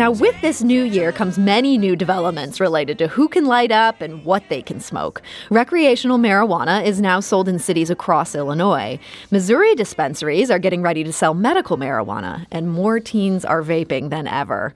Now, with this new year comes many new developments related to who can light up and what they can smoke. Recreational marijuana is now sold in cities across Illinois. Missouri dispensaries are getting ready to sell medical marijuana, and more teens are vaping than ever.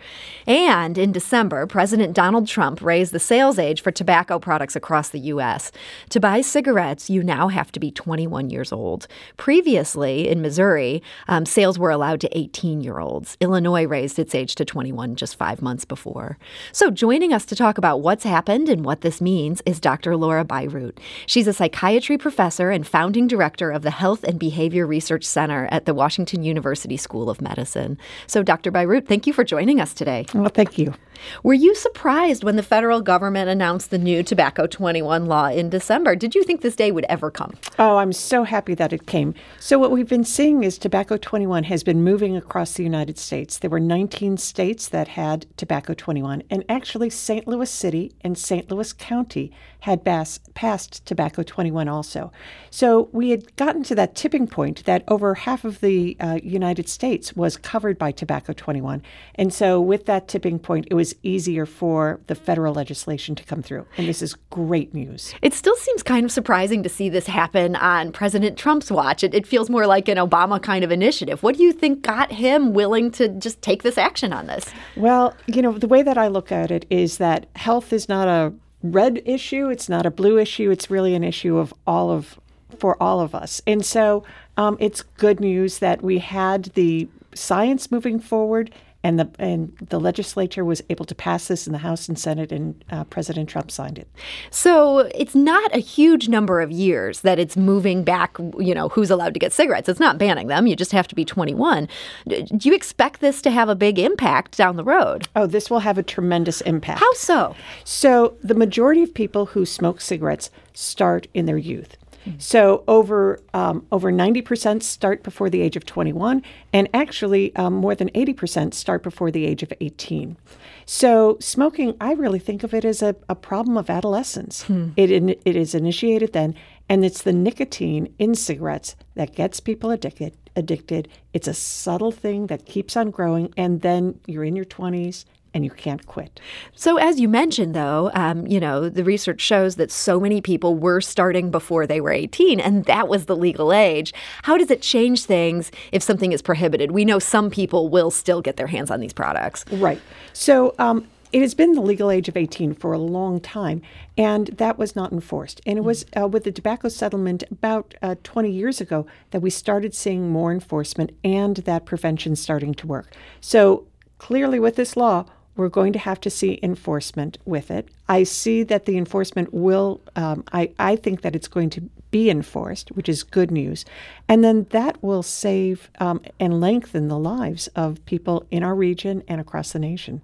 And in December, President Donald Trump raised the sales age for tobacco products across the U.S. To buy cigarettes, you now have to be 21 years old. Previously, in Missouri, um, sales were allowed to 18 year olds. Illinois raised its age to 21 just five months before. So, joining us to talk about what's happened and what this means is Dr. Laura Bierut. She's a psychiatry professor and founding director of the Health and Behavior Research Center at the Washington University School of Medicine. So, Dr. Bierut, thank you for joining us today. Well, thank you. Were you surprised when the federal government announced the new Tobacco 21 law in December? Did you think this day would ever come? Oh, I'm so happy that it came. So, what we've been seeing is Tobacco 21 has been moving across the United States. There were 19 states that had Tobacco 21, and actually, St. Louis City and St. Louis County had passed Tobacco 21 also. So, we had gotten to that tipping point that over half of the uh, United States was covered by Tobacco 21. And so, with that tipping point, it was easier for the federal legislation to come through. And this is great news. It still seems kind of surprising to see this happen on President Trump's watch. It, it, feels more like an Obama kind of initiative. What do you think got him willing to just take this action on this? Well, you know, the way that I look at it is that health is not a red issue, it's not a blue issue, it's really an issue of all of for all of us. And so um, it's good news that we had the science moving forward and the and the legislature was able to pass this in the House and Senate, and uh, President Trump signed it. So it's not a huge number of years that it's moving back. You know, who's allowed to get cigarettes? It's not banning them. You just have to be 21. Do you expect this to have a big impact down the road? Oh, this will have a tremendous impact. How so? So the majority of people who smoke cigarettes start in their youth. So over um, over 90% start before the age of 21, and actually um, more than 80% start before the age of 18. So smoking, I really think of it as a, a problem of adolescence. Hmm. It, it is initiated then, and it's the nicotine in cigarettes that gets people addicted. Addicted. It's a subtle thing that keeps on growing, and then you're in your 20s and you can't quit. So, as you mentioned, though, um, you know, the research shows that so many people were starting before they were 18, and that was the legal age. How does it change things if something is prohibited? We know some people will still get their hands on these products. Right. So, um, it has been the legal age of 18 for a long time, and that was not enforced. And it was uh, with the tobacco settlement about uh, 20 years ago that we started seeing more enforcement and that prevention starting to work. So, clearly, with this law, we're going to have to see enforcement with it. I see that the enforcement will, um, I, I think that it's going to be enforced, which is good news. And then that will save um, and lengthen the lives of people in our region and across the nation.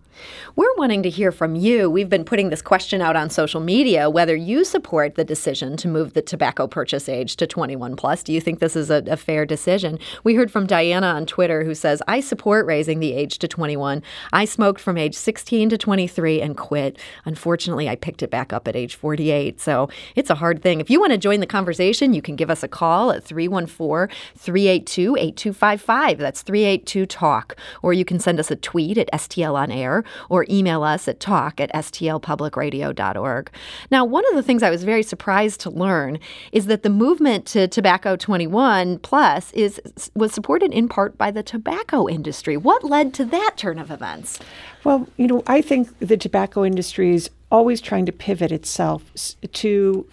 We're wanting to hear from you. We've been putting this question out on social media whether you support the decision to move the tobacco purchase age to 21 plus. Do you think this is a, a fair decision? We heard from Diana on Twitter who says, I support raising the age to 21. I smoked from age 16 to 23 and quit. Unfortunately, I picked it back up at age 48. So it's a hard thing. If you want to join the conversation, you can give us a call at 314 382 8255. That's 382 Talk. Or you can send us a tweet at STL on air or email us at talk at stlpublicradio.org. Now, one of the things I was very surprised to learn is that the movement to Tobacco 21 Plus is was supported in part by the tobacco industry. What led to that turn of events? Well, you know, I think the tobacco industry is always trying to pivot itself to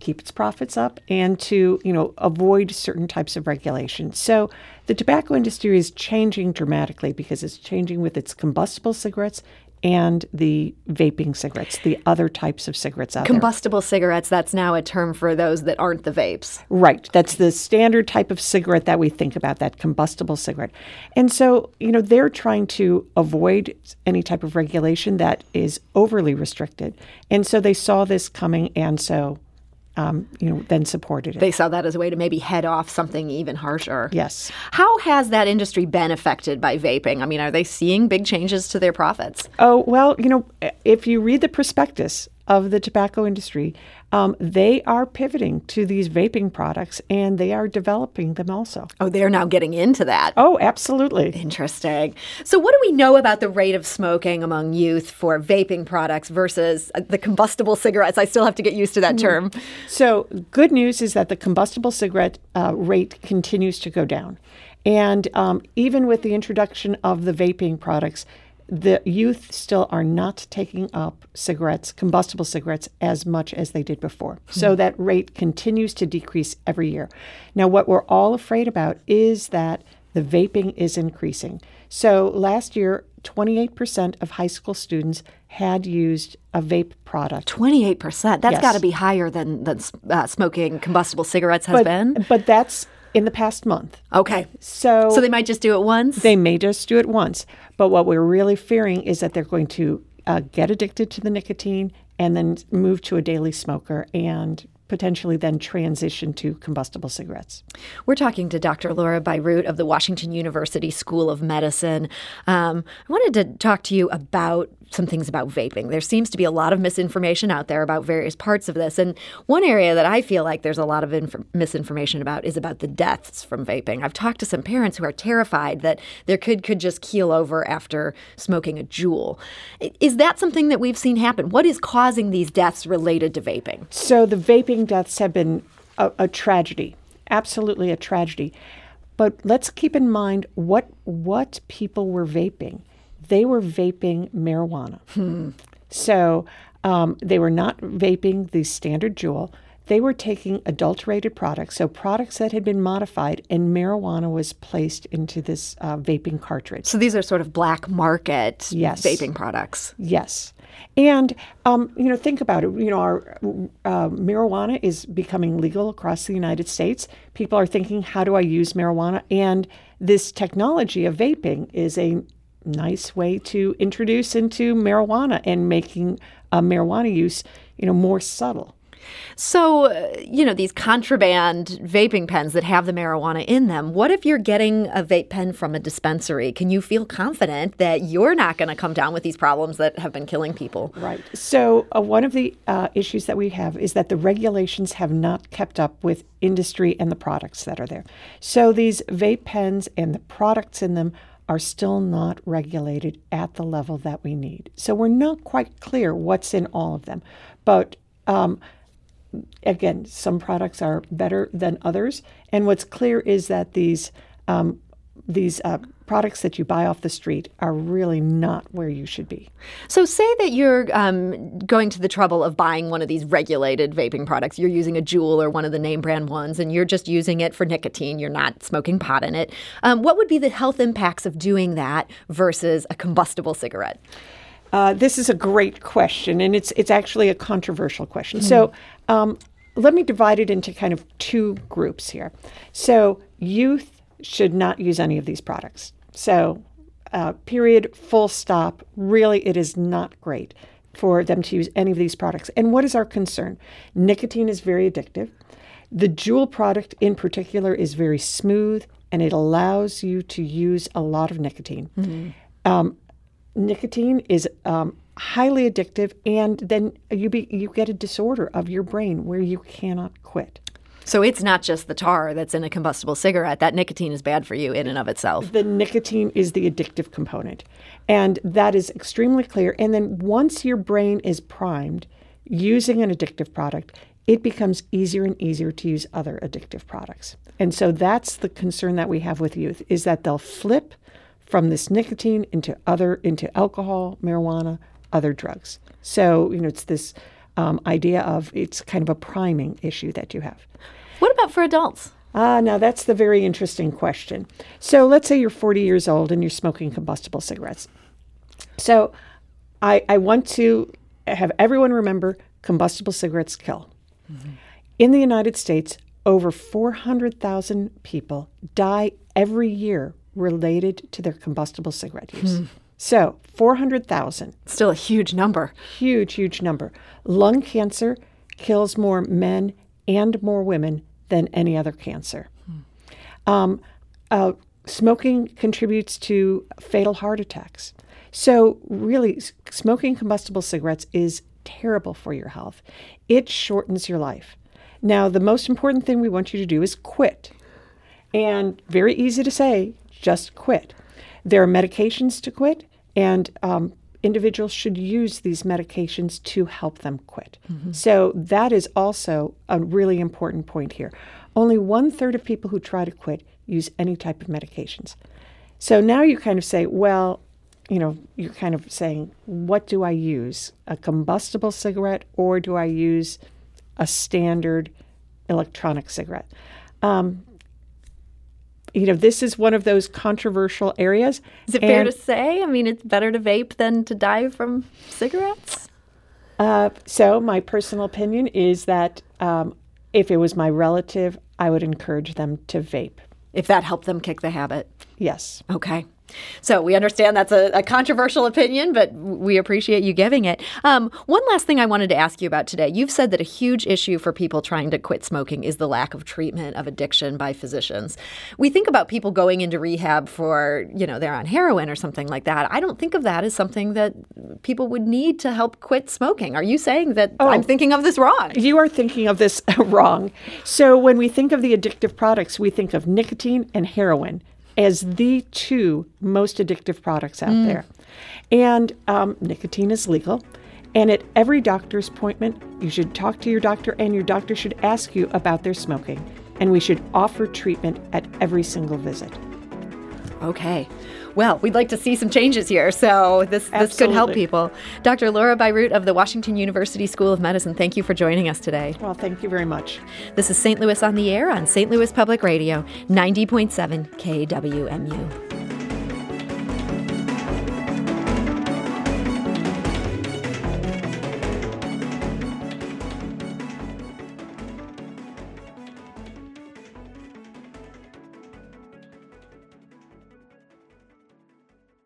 keep its profits up and to you know avoid certain types of regulation. So the tobacco industry is changing dramatically because it's changing with its combustible cigarettes and the vaping cigarettes, the other types of cigarettes out Combustible there. cigarettes, that's now a term for those that aren't the vapes. Right. That's the standard type of cigarette that we think about, that combustible cigarette. And so, you know, they're trying to avoid any type of regulation that is overly restricted. And so they saw this coming and so um, you know, then supported it. They saw that as a way to maybe head off something even harsher. yes. How has that industry been affected by vaping? I mean, are they seeing big changes to their profits? Oh, well, you know, if you read the prospectus of the tobacco industry, um, they are pivoting to these vaping products and they are developing them also. Oh, they're now getting into that. Oh, absolutely. Interesting. So, what do we know about the rate of smoking among youth for vaping products versus uh, the combustible cigarettes? I still have to get used to that term. So, good news is that the combustible cigarette uh, rate continues to go down. And um, even with the introduction of the vaping products, the youth still are not taking up cigarettes, combustible cigarettes, as much as they did before. So that rate continues to decrease every year. Now, what we're all afraid about is that the vaping is increasing. So last year, 28% of high school students had used a vape product. 28%. That's Yes. got to be higher than, than uh, smoking combustible cigarettes has But, been. but that's in the past month. Okay. So, So, they might just do it once? They may just do it once, but what we're really fearing is that they're going to uh, get addicted to the nicotine and then move to a daily smoker and potentially then transition to combustible cigarettes. We're talking to Dr. Laura Bierut of the Washington University School of Medicine. Um, I wanted to talk to you about some things about vaping. There seems to be a lot of misinformation out there about various parts of this. And one area that I feel like there's a lot of inf- misinformation about is about the deaths from vaping. I've talked to some parents who are terrified that their kid could just keel over after smoking a Juul. Is that something that we've seen happen? What is causing these deaths related to vaping? So the vaping deaths have been a, a tragedy, absolutely a tragedy. But let's keep in mind what what people were vaping. They were vaping marijuana. So um, they were not vaping the standard Juul. They were taking adulterated products, so products that had been modified, and marijuana was placed into this uh, vaping cartridge. So these are sort of black market Yes. vaping products. Yes. And, um, you know, think about it. You know, our uh, marijuana is becoming legal across the United States. People are thinking, how do I use marijuana? And this technology of vaping is a nice way to introduce into marijuana and making uh, marijuana use, you know, more subtle. So, uh, you know, these contraband vaping pens that have the marijuana in them, what if you're getting a vape pen from a dispensary? Can you feel confident that you're not going to come down with these problems that have been killing people? Right. So, uh, one of the uh, issues that we have is that the regulations have not kept up with industry and the products that are there. So, these vape pens and the products in them are still not regulated at the level that we need. So, we're not quite clear what's in all of them. But um, again, some products are better than others. And what's clear is that these um, these uh, products that you buy off the street are really not where you should be. So, say that you're um, going to the trouble of buying one of these regulated vaping products. You're using a Juul or one of the name brand ones, and you're just using it for nicotine. You're not smoking pot in it. Um, what would be the health impacts of doing that versus a combustible cigarette? Uh, this is a great question, and it's it's actually a controversial question. So um, let me divide it into kind of two groups here. So youth should not use any of these products. So uh, period, full stop. Really, it is not great for them to use any of these products. And what is our concern? Nicotine is very addictive. The Juul product in particular is very smooth, and it allows you to use a lot of nicotine. Um, nicotine is um, highly addictive, and then you be, you get a disorder of your brain where you cannot quit. So, it's not just the tar that's in a combustible cigarette. That nicotine is bad for you in and of itself. The nicotine is the addictive component, and that is extremely clear. And then once your brain is primed using an addictive product, it becomes easier and easier to use other addictive products. And so that's the concern that we have with youth is that they'll flip from this nicotine into other into alcohol, marijuana, other drugs. So, you know, it's this um, idea of it's kind of a priming issue that you have. What about for adults? Ah, now that's the very interesting question. So let's say you're 40 years old and you're smoking combustible cigarettes. So I, I want to have everyone remember combustible cigarettes kill. In the United States, over 400,000 people die every year related to their combustible cigarette use. So 400,000 Still a huge number. huge, huge number. Lung cancer kills more men and more women than any other cancer. Um, uh, smoking contributes to fatal heart attacks. So, really, smoking combustible cigarettes is terrible for your health. It shortens your life. Now, the most important thing we want you to do is quit. And very easy to say, just quit. There are medications to quit, and um, individuals should use these medications to help them quit. So that is also a really important point here. Only one third of people who try to quit use any type of medications. So now you kind of say, well, you know, you're kind of saying, what do I use? A combustible cigarette or do I use a standard electronic cigarette? Um, you know, this is one of those controversial areas. Is it fair to say? I mean, it's better to vape than to die from cigarettes? Uh, so, my personal opinion is that um, if it was my relative, I would encourage them to vape. If that helped them kick the habit. Yes. Okay. So we understand that's a, a controversial opinion, but we appreciate you giving it. Um, one last thing I wanted to ask you about today. You've said that a huge issue for people trying to quit smoking is the lack of treatment of addiction by physicians. We think about people going into rehab for, you know, they're on heroin or something like that. I don't think of that as something that people would need to help quit smoking. Are you saying that I'm thinking of this wrong? You are thinking of this wrong. So, when we think of the addictive products, we think of nicotine and heroin as the two most addictive products out there. And um, nicotine is legal. And at every doctor's appointment, you should talk to your doctor, and your doctor should ask you about their smoking. And we should offer treatment at every single visit. Okay. Well, we'd like to see some changes here, so this, this could help people. Dr. Laura Bierut of the Washington University School of Medicine, thank you for joining us today. Well, thank you very much. This is St. Louis on the Air on St. Louis Public Radio, 90.7 KWMU.